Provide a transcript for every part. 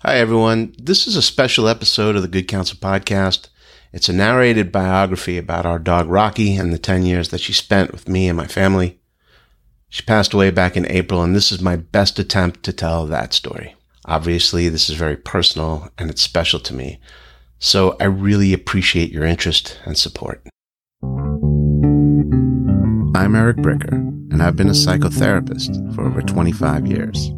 Hi, everyone. This is a special episode of the Good Counsel Podcast. It's a narrated biography about our dog Rocki and the 10 years that she spent with me and my family. She passed away back in April, and this is my best attempt to tell that story. Obviously, this is very personal and it's special to me, so I really appreciate your interest and support. I'm Eric Bricker, and I've been a psychotherapist for over 25 years.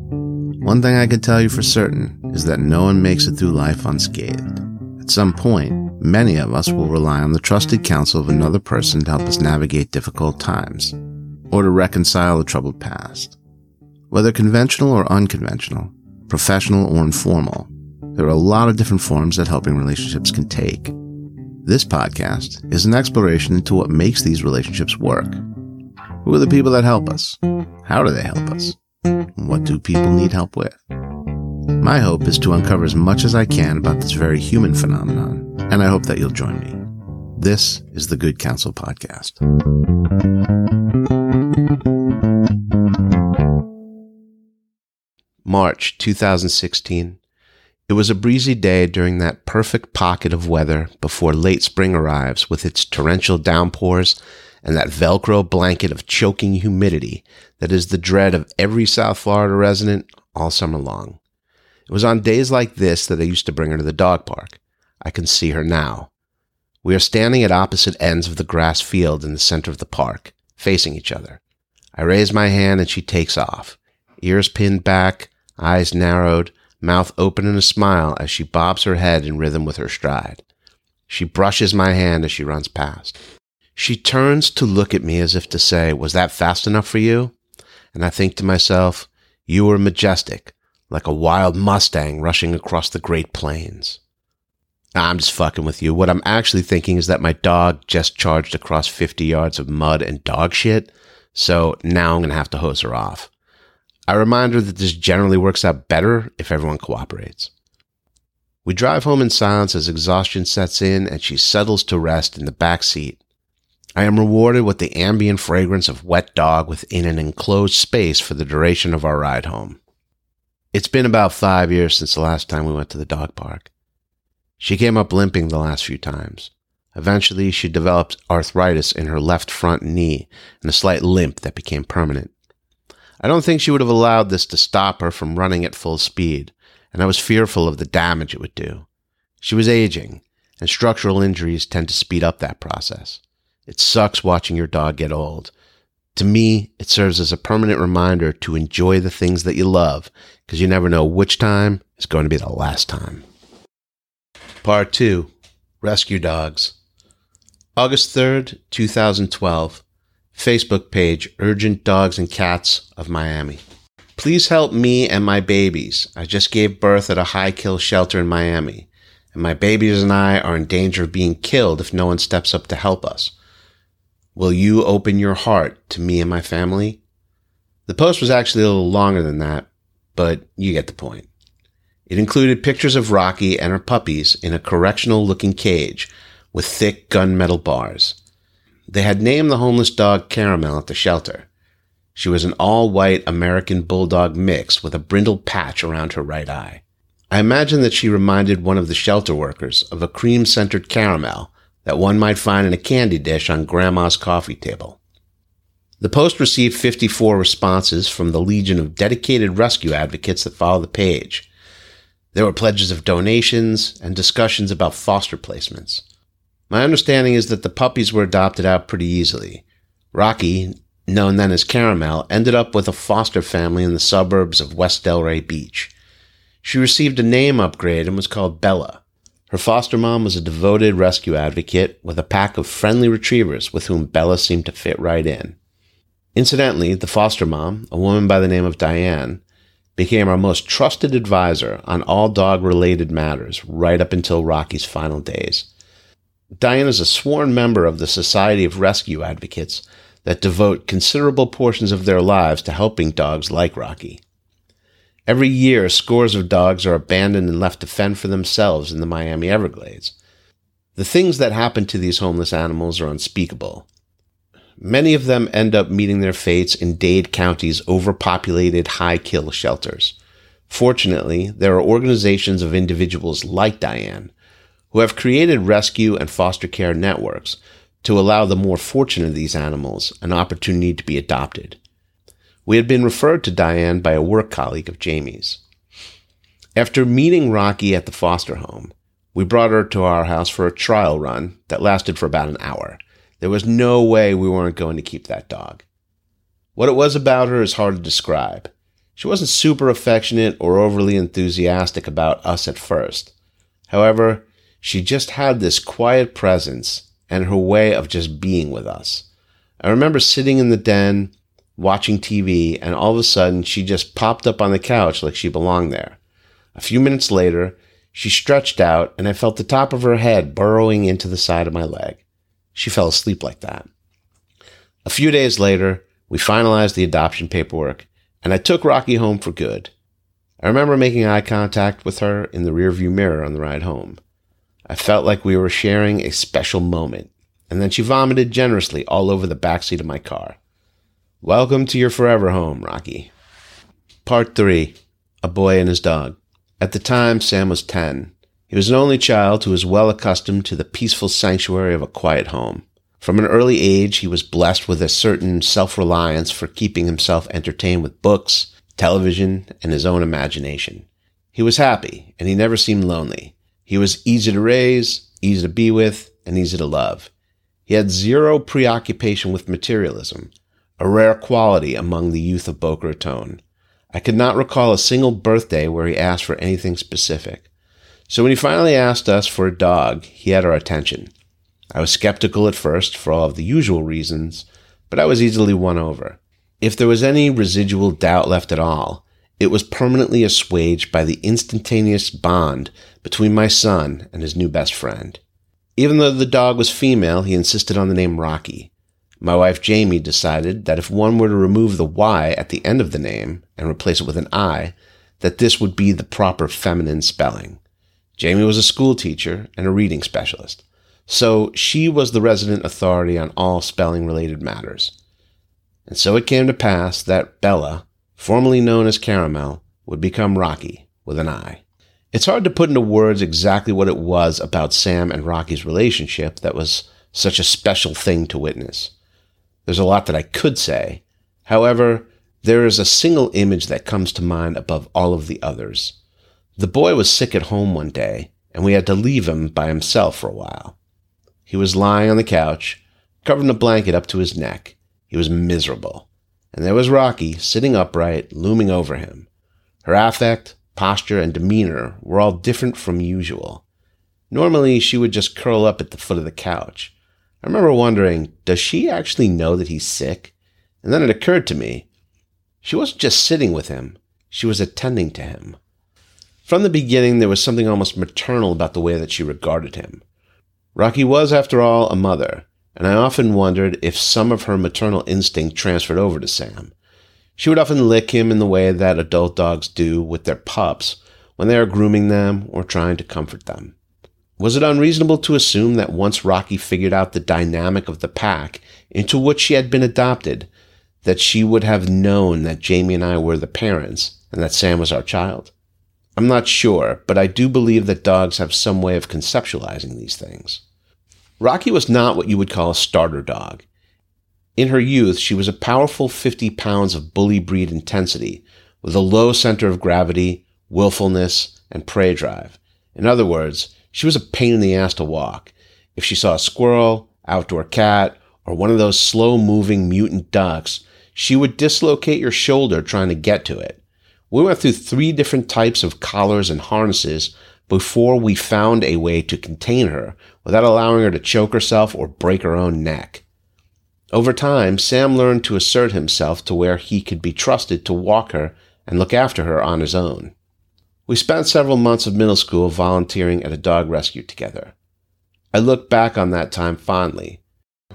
One thing I can tell you for certain is that no one makes it through life unscathed. At some point, many of us will rely on the trusted counsel of another person to help us navigate difficult times, or to reconcile a troubled past. Whether conventional or unconventional, professional or informal, there are a lot of different forms that helping relationships can take. This podcast is an exploration into what makes these relationships work. Who are the people that help us? How do they help us? What do people need help with? My hope is to uncover as much as I can about this very human phenomenon, and I hope that you'll join me. This is the Good Counsel Podcast. March 2016. It was a breezy day during that perfect pocket of weather before late spring arrives with its torrential downpours and that Velcro blanket of choking humidity that is the dread of every South Florida resident all summer long. It was on days like this that I used to bring her to the dog park. I can see her now. We are standing at opposite ends of the grass field in the center of the park, facing each other. I raise my hand and she takes off, ears pinned back, eyes narrowed, mouth open in a smile as she bobs her head in rhythm with her stride. She brushes my hand as she runs past. She turns to look at me as if to say, Was that fast enough for you? And I think to myself, You were majestic, like a wild Mustang rushing across the Great Plains. I'm just fucking with you. What I'm actually thinking is that my dog just charged across 50 yards of mud and dog shit, so now I'm to have to hose her off. I remind her that this generally works out better if everyone cooperates. We drive home in silence as exhaustion sets in and she settles to rest in the back seat. I am rewarded with the ambient fragrance of wet dog within an enclosed space for the duration of our ride home. It's been about five years since the last time we went to the dog park. She came up limping the last few times. Eventually, she developed arthritis in her left front knee and a slight limp that became permanent. I don't think she would have allowed this to stop her from running at full speed, and I was fearful of the damage it would do. She was aging, and structural injuries tend to speed up that process. It sucks watching your dog get old. To me, it serves as a permanent reminder to enjoy the things that you love, because you never know which time is going to be the last time. Part 2 Rescue Dogs. August 3rd, 2012. Facebook page Urgent Dogs and Cats of Miami. Please help me and my babies. I just gave birth at a high kill shelter in Miami, and my babies and I are in danger of being killed if no one steps up to help us. Will you open your heart to me and my family? The post was actually a little longer than that, but you get the point. It included pictures of Rocki and her puppies in a correctional looking cage with thick gunmetal bars. They had named the homeless dog Caramel at the shelter. She was an all white American Bulldog mix with a brindle patch around her right eye. I imagine that she reminded one of the shelter workers of a cream centered caramel that one might find in a candy dish on grandma's coffee table. The post received 54 responses from the legion of dedicated rescue advocates that follow the page. There were pledges of donations and discussions about foster placements. My understanding is that the puppies were adopted out pretty easily. Rocki, known then as Caramel, ended up with a foster family in the suburbs of West Delray Beach. She received a name upgrade and was called Bella. Her foster mom was a devoted rescue advocate with a pack of friendly retrievers with whom Bella seemed to fit right in. Incidentally, the foster mom, a woman by the name of Diane, became our most trusted advisor on all dog related matters right up until Rocki's final days. Diane is a sworn member of the Society of Rescue Advocates that devote considerable portions of their lives to helping dogs like Rocki. Every year, scores of dogs are abandoned and left to fend for themselves in the Miami Everglades. The things that happen to these homeless animals are unspeakable. Many of them end up meeting their fates in Dade County's overpopulated high kill shelters. Fortunately, there are organizations of individuals like Diane who have created rescue and foster care networks to allow the more fortunate of these animals an opportunity to be adopted. We had been referred to Diane by a work colleague of Jamie's. After meeting Rocki at the foster home, we brought her to our house for a trial run that lasted for about an hour. There was no way we weren't going to keep that dog. What it was about her is hard to describe. She wasn't super affectionate or overly enthusiastic about us at first. However, she just had this quiet presence and her way of just being with us. I remember sitting in the den watching TV, and all of a sudden she just popped up on the couch like she belonged there. A few minutes later, she stretched out, and I felt the top of her head burrowing into the side of my leg. She fell asleep like that. A few days later, we finalized the adoption paperwork, and I took Rocki home for good. I remember making eye contact with her in the rearview mirror on the ride home. I felt like we were sharing a special moment, and then she vomited generously all over the backseat of my car. Welcome to your forever home, Rocki. Part 3 A Boy and His Dog. At the time, Sam was 10. He was an only child who was well accustomed to the peaceful sanctuary of a quiet home. From an early age, he was blessed with a certain self reliance for keeping himself entertained with books, television, and his own imagination. He was happy, and he never seemed lonely. He was easy to raise, easy to be with, and easy to love. He had zero preoccupation with materialism, a rare quality among the youth of Boca Raton. I could not recall a single birthday where he asked for anything specific. So when he finally asked us for a dog, he had our attention. I was skeptical at first for all of the usual reasons, but I was easily won over. If there was any residual doubt left at all, it was permanently assuaged by the instantaneous bond between my son and his new best friend. Even though the dog was female, he insisted on the name Rocky. My wife Jamie decided that if one were to remove the Y at the end of the name and replace it with an I, that this would be the proper feminine spelling. Jamie was a school teacher and a reading specialist, so she was the resident authority on all spelling related matters. And so it came to pass that Bella, formerly known as Caramel, would become Rocki with an I. It's hard to put into words exactly what it was about Sam and Rocki's relationship that was such a special thing to witness. There's a lot that I could say. However, there is a single image that comes to mind above all of the others. The boy was sick at home one day, and we had to leave him by himself for a while. He was lying on the couch, covered in a blanket up to his neck. He was miserable. And there was Rocki, sitting upright, looming over him. Her affect, posture, and demeanor were all different from usual. Normally, she would just curl up at the foot of the couch. I remember wondering, does she actually know that he's sick? And then it occurred to me, she wasn't just sitting with him, she was attending to him. From the beginning, there was something almost maternal about the way that she regarded him. Rocki was, after all, a mother, and I often wondered if some of her maternal instinct transferred over to Sam. She would often lick him in the way that adult dogs do with their pups when they are grooming them or trying to comfort them. Was it unreasonable to assume that once Rocki figured out the dynamic of the pack into which she had been adopted, that she would have known that Jamie and I were the parents and that Sam was our child? I'm not sure, but I do believe that dogs have some way of conceptualizing these things. Rocki was not what you would call a starter dog. In her youth, she was a powerful 50 pounds of bully breed intensity with a low center of gravity, willfulness, and prey drive. In other words, she was a pain in the ass to walk. If she saw a squirrel, outdoor cat, or one of those slow moving mutant ducks, she would dislocate your shoulder trying to get to it. We went through three different types of collars and harnesses before we found a way to contain her without allowing her to choke herself or break her own neck. Over time, Sam learned to assert himself to where he could be trusted to walk her and look after her on his own. We spent several months of middle school volunteering at a dog rescue together. I look back on that time fondly.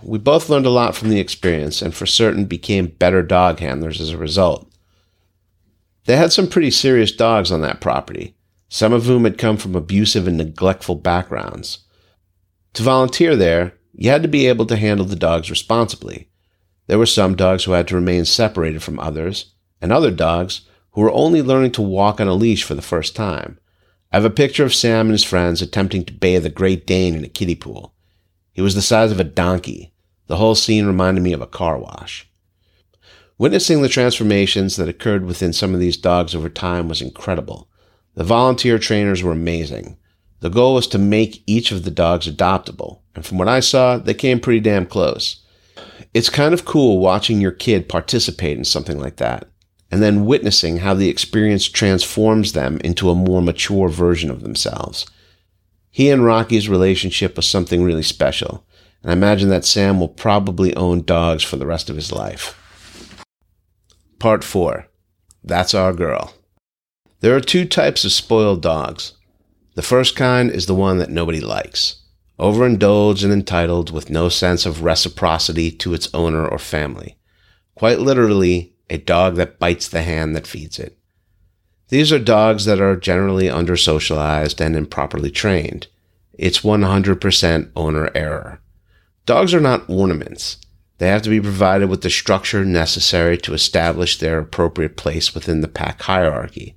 We both learned a lot from the experience and for certain became better dog handlers as a result. They had some pretty serious dogs on that property, some of whom had come from abusive and neglectful backgrounds. To volunteer there, you had to be able to handle the dogs responsibly. There were some dogs who had to remain separated from others, and other dogs who were only learning to walk on a leash for the first time. I have a picture of Sam and his friends attempting to bathe a Great Dane in a kiddie pool. He was the size of a donkey. The whole scene reminded me of a car wash. Witnessing the transformations that occurred within some of these dogs over time was incredible. The volunteer trainers were amazing. The goal was to make each of the dogs adoptable, and from what I saw, they came pretty damn close. It's kind of cool watching your kid participate in something like that and then witnessing how the experience transforms them into a more mature version of themselves. He and Rocki's relationship was something really special, and I imagine that Sam will probably own dogs for the rest of his life. Part 4 That's Our Girl. There are two types of spoiled dogs. The first kind is the one that nobody likes overindulged and entitled with no sense of reciprocity to its owner or family. Quite literally, a dog that bites the hand that feeds it. These are dogs that are generally under socialized and improperly trained. It's 100% owner error. Dogs are not ornaments. They have to be provided with the structure necessary to establish their appropriate place within the pack hierarchy.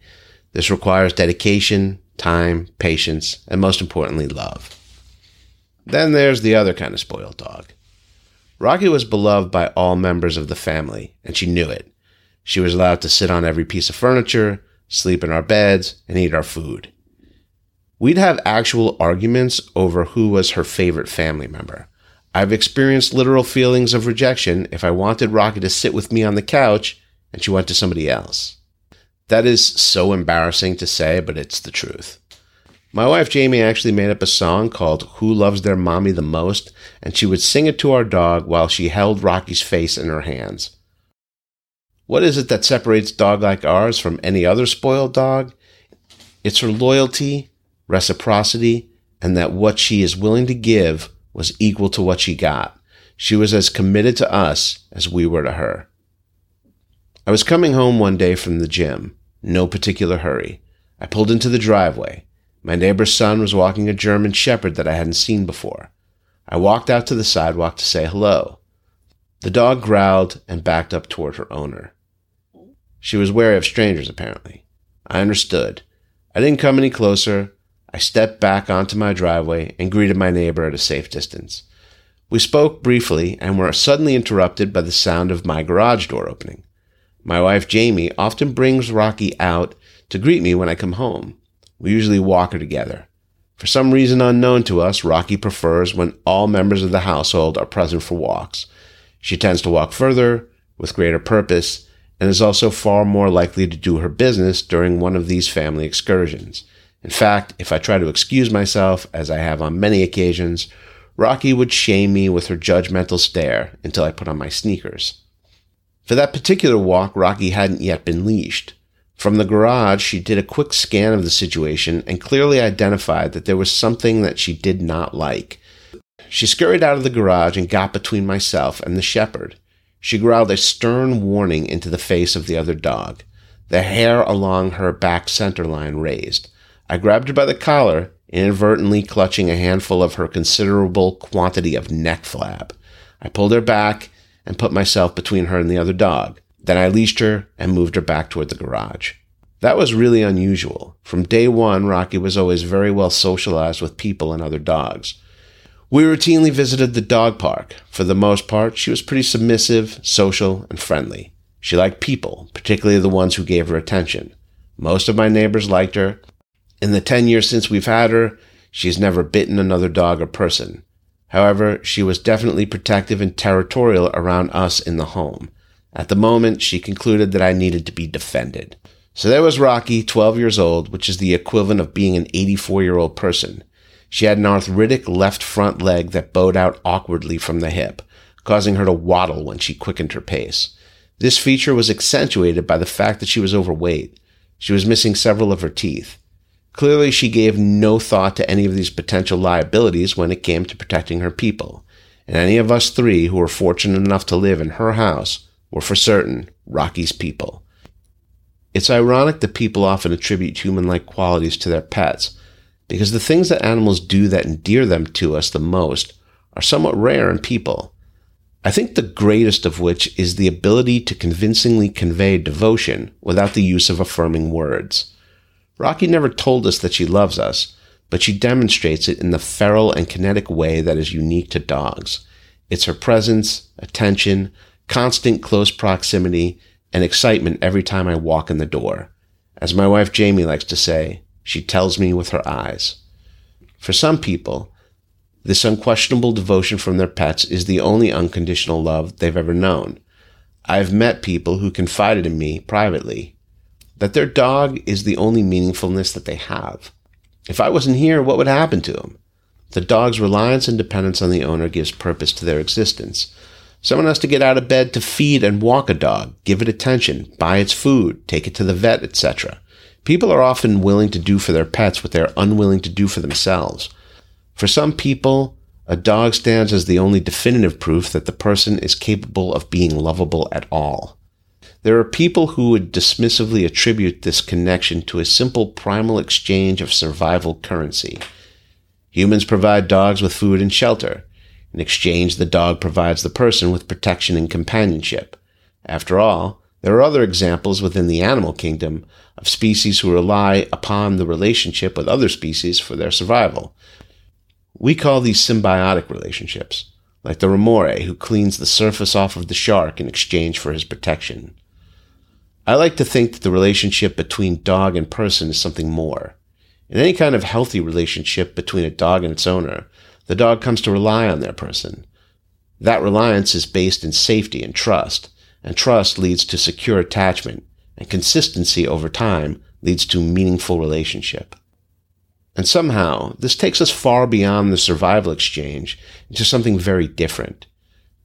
This requires dedication, time, patience, and most importantly, love. Then there's the other kind of spoiled dog. Rocki was beloved by all members of the family, and she knew it. She was allowed to sit on every piece of furniture, sleep in our beds, and eat our food. We'd have actual arguments over who was her favorite family member. I've experienced literal feelings of rejection if I wanted Rocki to sit with me on the couch and she went to somebody else. That is so embarrassing to say, but it's the truth. My wife Jamie actually made up a song called Who Loves Their Mommy the Most, and she would sing it to our dog while she held Rocki's face in her hands. What is it that separates dog like ours from any other spoiled dog? It's her loyalty, reciprocity, and that what she is willing to give was equal to what she got. She was as committed to us as we were to her. I was coming home one day from the gym, no particular hurry. I pulled into the driveway. My neighbor's son was walking a German Shepherd that I hadn't seen before. I walked out to the sidewalk to say hello. The dog growled and backed up toward her owner. She was wary of strangers, apparently. I understood. I didn't come any closer. I stepped back onto my driveway and greeted my neighbor at a safe distance. We spoke briefly and were suddenly interrupted by the sound of my garage door opening. My wife Jamie often brings Rocki out to greet me when I come home. We usually walk her together. For some reason unknown to us, Rocki prefers when all members of the household are present for walks. She tends to walk further, with greater purpose, and is also far more likely to do her business during one of these family excursions. In fact, if I try to excuse myself, as I have on many occasions, Rocki would shame me with her judgmental stare until I put on my sneakers. For that particular walk, Rocki hadn't yet been leashed. From the garage, she did a quick scan of the situation and clearly identified that there was something that she did not like. She scurried out of the garage and got between myself and the shepherd. She growled a stern warning into the face of the other dog. The hair along her back center line raised. I grabbed her by the collar, inadvertently clutching a handful of her considerable quantity of neck flab. I pulled her back and put myself between her and the other dog. Then I leashed her and moved her back toward the garage. That was really unusual. From day one, Rocki was always very well socialized with people and other dogs. We routinely visited the dog park. For the most part, she was pretty submissive, social, and friendly. She liked people, particularly the ones who gave her attention. Most of my neighbors liked her. In the 10 years since we've had her, she's never bitten another dog or person. However, she was definitely protective and territorial around us in the home. At the moment, she concluded that I needed to be defended. So there was Rocki, 12 years old, which is the equivalent of being an 84 year old person. She had an arthritic left front leg that bowed out awkwardly from the hip, causing her to waddle when she quickened her pace. This feature was accentuated by the fact that she was overweight. She was missing several of her teeth. Clearly, she gave no thought to any of these potential liabilities when it came to protecting her people. And any of us three who were fortunate enough to live in her house were for certain Rocki's people. It's ironic that people often attribute human like qualities to their pets, because the things that animals do that endear them to us the most are somewhat rare in people. I think the greatest of which is the ability to convincingly convey devotion without the use of affirming words. Rocki never told us that she loves us, but she demonstrates it in the feral and kinetic way that is unique to dogs. It's her presence, attention, constant close proximity, and excitement every time I walk in the door. As my wife Jamie likes to say, she tells me with her eyes. For some people, this unquestionable devotion from their pets is the only unconditional love they've ever known. I've met people who confided in me privately that their dog is the only meaningfulness that they have. If I wasn't here, what would happen to them? The dog's reliance and dependence on the owner gives purpose to their existence. Someone has to get out of bed to feed and walk a dog, give it attention, buy its food, take it to the vet, etc. People are often willing to do for their pets what they are unwilling to do for themselves. For some people, a dog stands as the only definitive proof that the person is capable of being lovable at all. There are people who would dismissively attribute this connection to a simple primal exchange of survival currency. Humans provide dogs with food and shelter. In exchange, the dog provides the person with protection and companionship. After all, there are other examples within the animal kingdom of species who rely upon the relationship with other species for their survival. We call these symbiotic relationships, like the remora who cleans the surface off of the shark in exchange for his protection. I like to think that the relationship between dog and person is something more. In any kind of healthy relationship between a dog and its owner, the dog comes to rely on their person. That reliance is based in safety and trust, and trust leads to secure attachment, and consistency over time leads to meaningful relationship. And somehow, this takes us far beyond the survival exchange into something very different.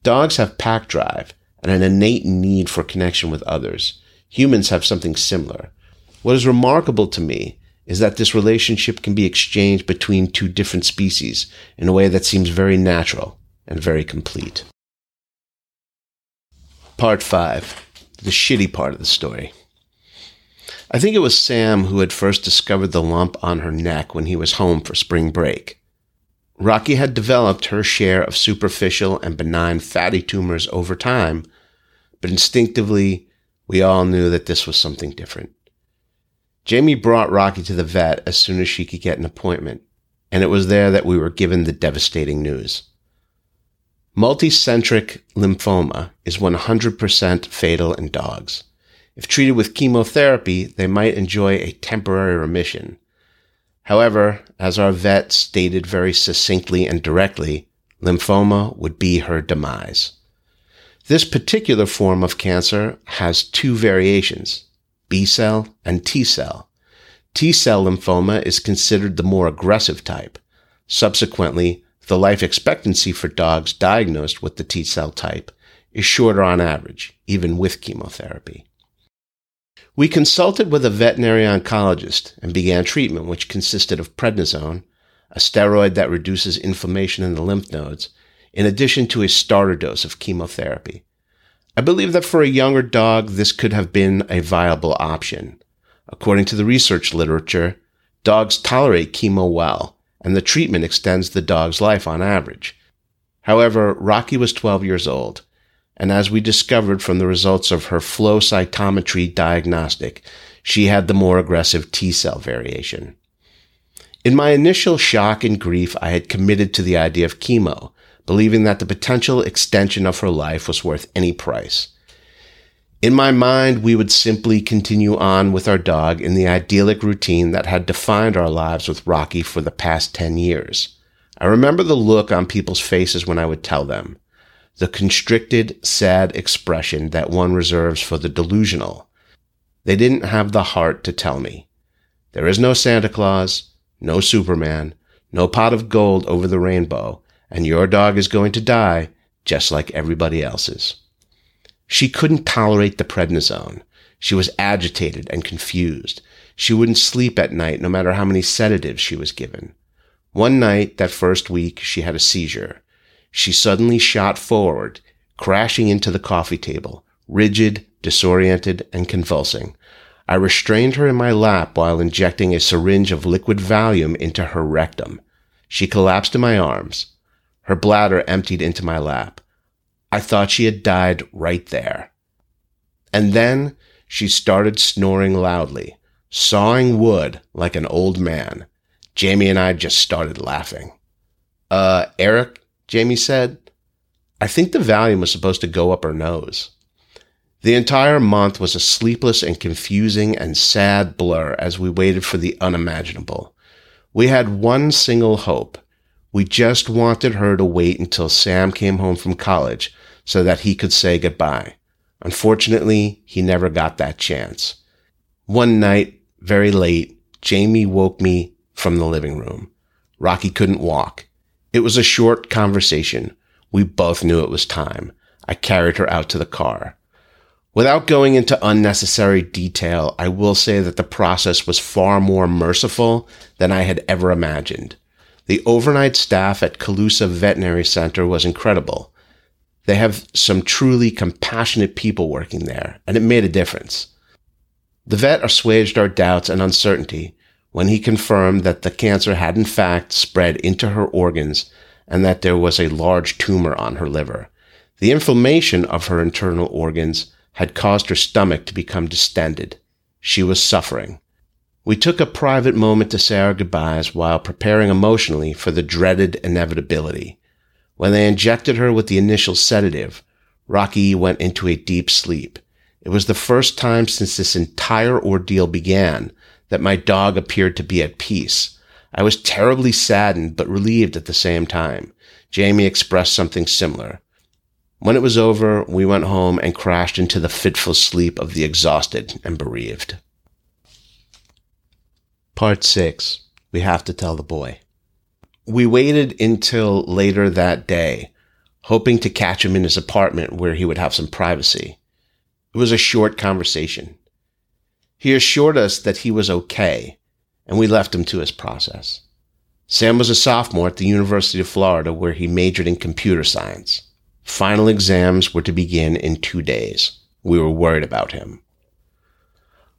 Dogs have pack drive and an innate need for connection with others humans have something similar. What is remarkable to me is that this relationship can be exchanged between two different species in a way that seems very natural and very complete. Part 5 The shitty part of the story. I think it was Sam who had first discovered the lump on her neck when he was home for spring break. Rocki had developed her share of superficial and benign fatty tumors over time, but instinctively we all knew that this was something different. Jamie brought Rocki to the vet as soon as she could get an appointment, and it was there that we were given the devastating news. Multicentric lymphoma is 100% fatal in dogs. If treated with chemotherapy, they might enjoy a temporary remission. However, as our vet stated very succinctly and directly, lymphoma would be her demise. This particular form of cancer has two variations, B cell and T cell. T cell lymphoma is considered the more aggressive type. Subsequently, the life expectancy for dogs diagnosed with the T cell type is shorter on average, even with chemotherapy. We consulted with a veterinary oncologist and began treatment, which consisted of prednisone, a steroid that reduces inflammation in the lymph nodes, in addition to a starter dose of chemotherapy. I believe that for a younger dog, this could have been a viable option. According to the research literature, dogs tolerate chemo well, and the treatment extends the dog's life on average. However, Rocki was 12 years old, and as we discovered from the results of her flow cytometry diagnostic, she had the more aggressive T cell variation. In my initial shock and grief, I had committed to the idea of chemo, believing that the potential extension of her life was worth any price. In my mind, we would simply continue on with our dog in the idyllic routine that had defined our lives with Rocki for the past 10 years. I remember the look on people's faces when I would tell them, the constricted, sad expression that one reserves for the delusional. They didn't have the heart to tell me. There is no Santa Claus, no Superman, no pot of gold over the rainbow, and your dog is going to die just like everybody else's. She couldn't tolerate the prednisone. She was agitated and confused. She wouldn't sleep at night no matter how many sedatives she was given. One night, that first week, she had a seizure. She suddenly shot forward, crashing into the coffee table, rigid, disoriented, and convulsing. I restrained her in my lap while injecting a syringe of liquid Valium into her rectum. She collapsed in my arms. Her bladder emptied into my lap. I thought she had died right there. And then she started snoring loudly, sawing wood like an old man. Jamie and I just started laughing. Uh, Eric, Jamie said, I think the volume was supposed to go up her nose. The entire month was a sleepless and confusing and sad blur as we waited for the unimaginable. We had one single hope. We just wanted her to wait until Sam came home from college so that he could say goodbye. Unfortunately, he never got that chance. One night, very late, Jamie woke me from the living room. Rocki couldn't walk. It was a short conversation. We both knew it was time. I carried her out to the car. Without going into unnecessary detail, I will say that the process was far more merciful than I had ever imagined. The overnight staff at Calusa Veterinary Center was incredible. They have some truly compassionate people working there, and it made a difference. The vet assuaged our doubts and uncertainty when he confirmed that the cancer had in fact spread into her organs and that there was a large tumor on her liver. The inflammation of her internal organs had caused her stomach to become distended. She was suffering. We took a private moment to say our goodbyes while preparing emotionally for the dreaded inevitability. When they injected her with the initial sedative, Rocki went into a deep sleep. It was the first time since this entire ordeal began that my dog appeared to be at peace. I was terribly saddened but relieved at the same time. Jamie expressed something similar. When it was over, we went home and crashed into the fitful sleep of the exhausted and bereaved. Part 6 We Have to Tell the Boy. We waited until later that day, hoping to catch him in his apartment where he would have some privacy. It was a short conversation. He assured us that he was okay, and we left him to his process. Sam was a sophomore at the University of Florida where he majored in computer science. Final exams were to begin in two days. We were worried about him.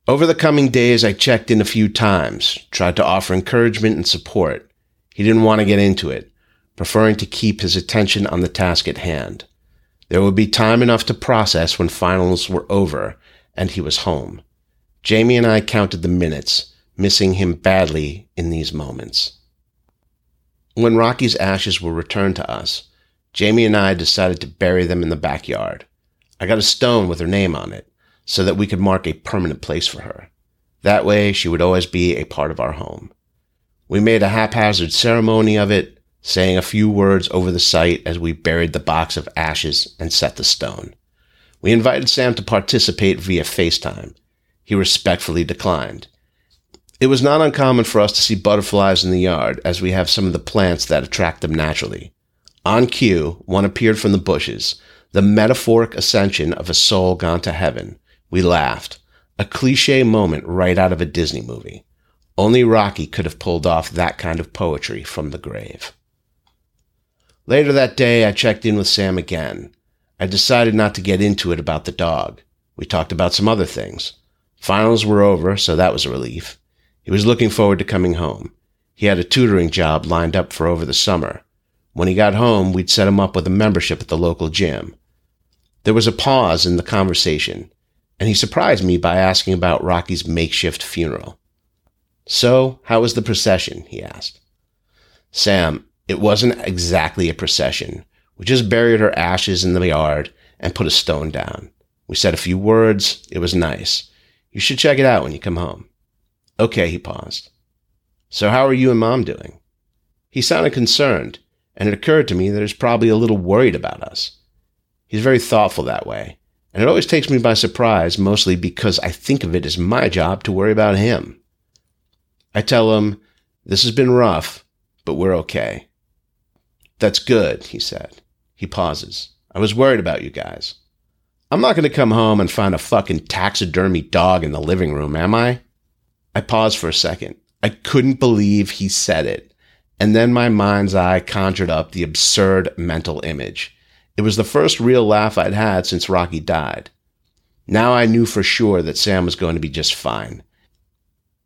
Over the coming days, I checked in a few times, tried to offer encouragement and support. He didn't want to get into it, preferring to keep his attention on the task at hand. There would be time enough to process when finals were over and he was home. Jamie and I counted the minutes, missing him badly in these moments. When Rocki's ashes were returned to us, Jamie and I decided to bury them in the backyard. I got a stone with her name on it so that we could mark a permanent place for her. That way, she would always be a part of our home. We made a haphazard ceremony of it, saying a few words over the site as we buried the box of ashes and set the stone. We invited Sam to participate via FaceTime. He respectfully declined. It was not uncommon for us to see butterflies in the yard, as we have some of the plants that attract them naturally. On cue, one appeared from the bushes, the metaphoric ascension of a soul gone to heaven. We laughed. A cliche moment right out of a Disney movie. Only Rocki could have pulled off that kind of poetry from the grave. Later that day, I checked in with Sam again. I decided not to get into it about the dog. We talked about some other things. Finals were over, so that was a relief. He was looking forward to coming home. He had a tutoring job lined up for over the summer. When he got home, we'd set him up with a membership at the local gym. There was a pause in the conversation, and he surprised me by asking about Rocki's makeshift funeral. So, how was the procession? he asked. Sam, it wasn't exactly a procession. We just buried her ashes in the yard and put a stone down. We said a few words. It was nice. You should check it out when you come home. Okay, he paused. So, how are you and mom doing? He sounded concerned and it occurred to me that he's probably a little worried about us. He's very thoughtful that way, and it always takes me by surprise, mostly because I think of it as my job to worry about him. I tell him, This has been rough, but we're okay. That's good, he said. He pauses. I was worried about you guys. I'm not going to come home and find a fucking taxidermy dog in the living room, am I? I paused for a second. I couldn't believe he said it. And then my mind's eye conjured up the absurd mental image. It was the first real laugh I'd had since Rocki died. Now I knew for sure that Sam was going to be just fine.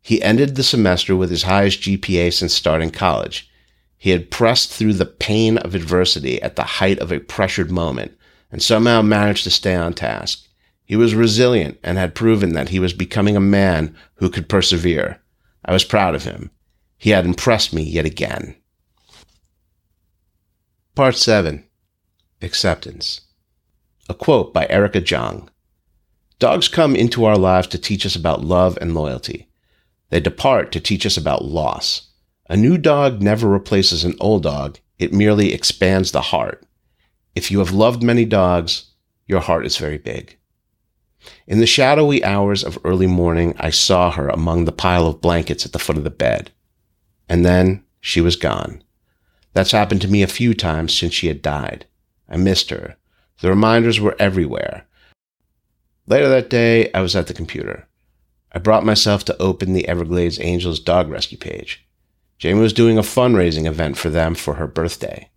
He ended the semester with his highest GPA since starting college. He had pressed through the pain of adversity at the height of a pressured moment, and somehow managed to stay on task. He was resilient and had proven that he was becoming a man who could persevere. I was proud of him. He had impressed me yet again. Part 7 Acceptance. A quote by Erica Jong Dogs come into our lives to teach us about love and loyalty. They depart to teach us about loss. A new dog never replaces an old dog, it merely expands the heart. If you have loved many dogs, your heart is very big. In the shadowy hours of early morning, I saw her among the pile of blankets at the foot of the bed. And then she was gone. That's happened to me a few times since she had died. I missed her. The reminders were everywhere. Later that day, I was at the computer. I brought myself to open the Everglades Angels dog rescue page. Jamie was doing a fundraising event for them for her birthday.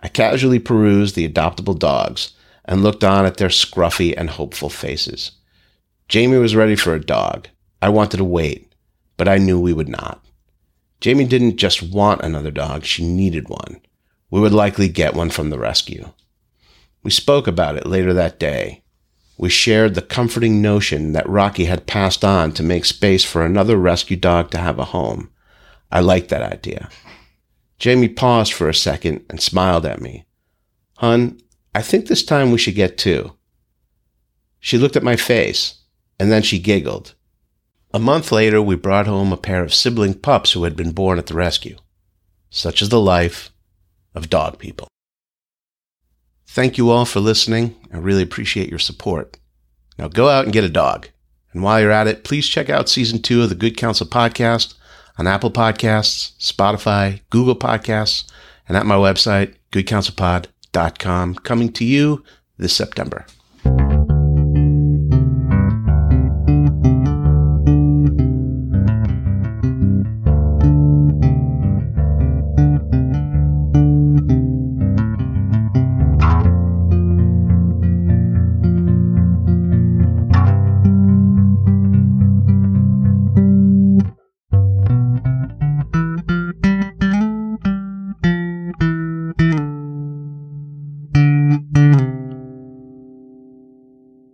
I casually perused the adoptable dogs and looked on at their scruffy and hopeful faces. Jamie was ready for a dog. I wanted to wait, but I knew we would not. Jamie didn't just want another dog, she needed one. We would likely get one from the rescue. We spoke about it later that day. We shared the comforting notion that Rocki had passed on to make space for another rescue dog to have a home. I liked that idea. Jamie paused for a second and smiled at me. Hun, I think this time we should get two. She looked at my face, and then she giggled. A month later, we brought home a pair of sibling pups who had been born at the rescue. Such is the life of dog people. Thank you all for listening. I really appreciate your support. Now go out and get a dog. And while you're at it, please check out season two of the Good Counsel podcast on Apple Podcasts, Spotify, Google Podcasts, and at my website, goodcounselpod.com, coming to you this September.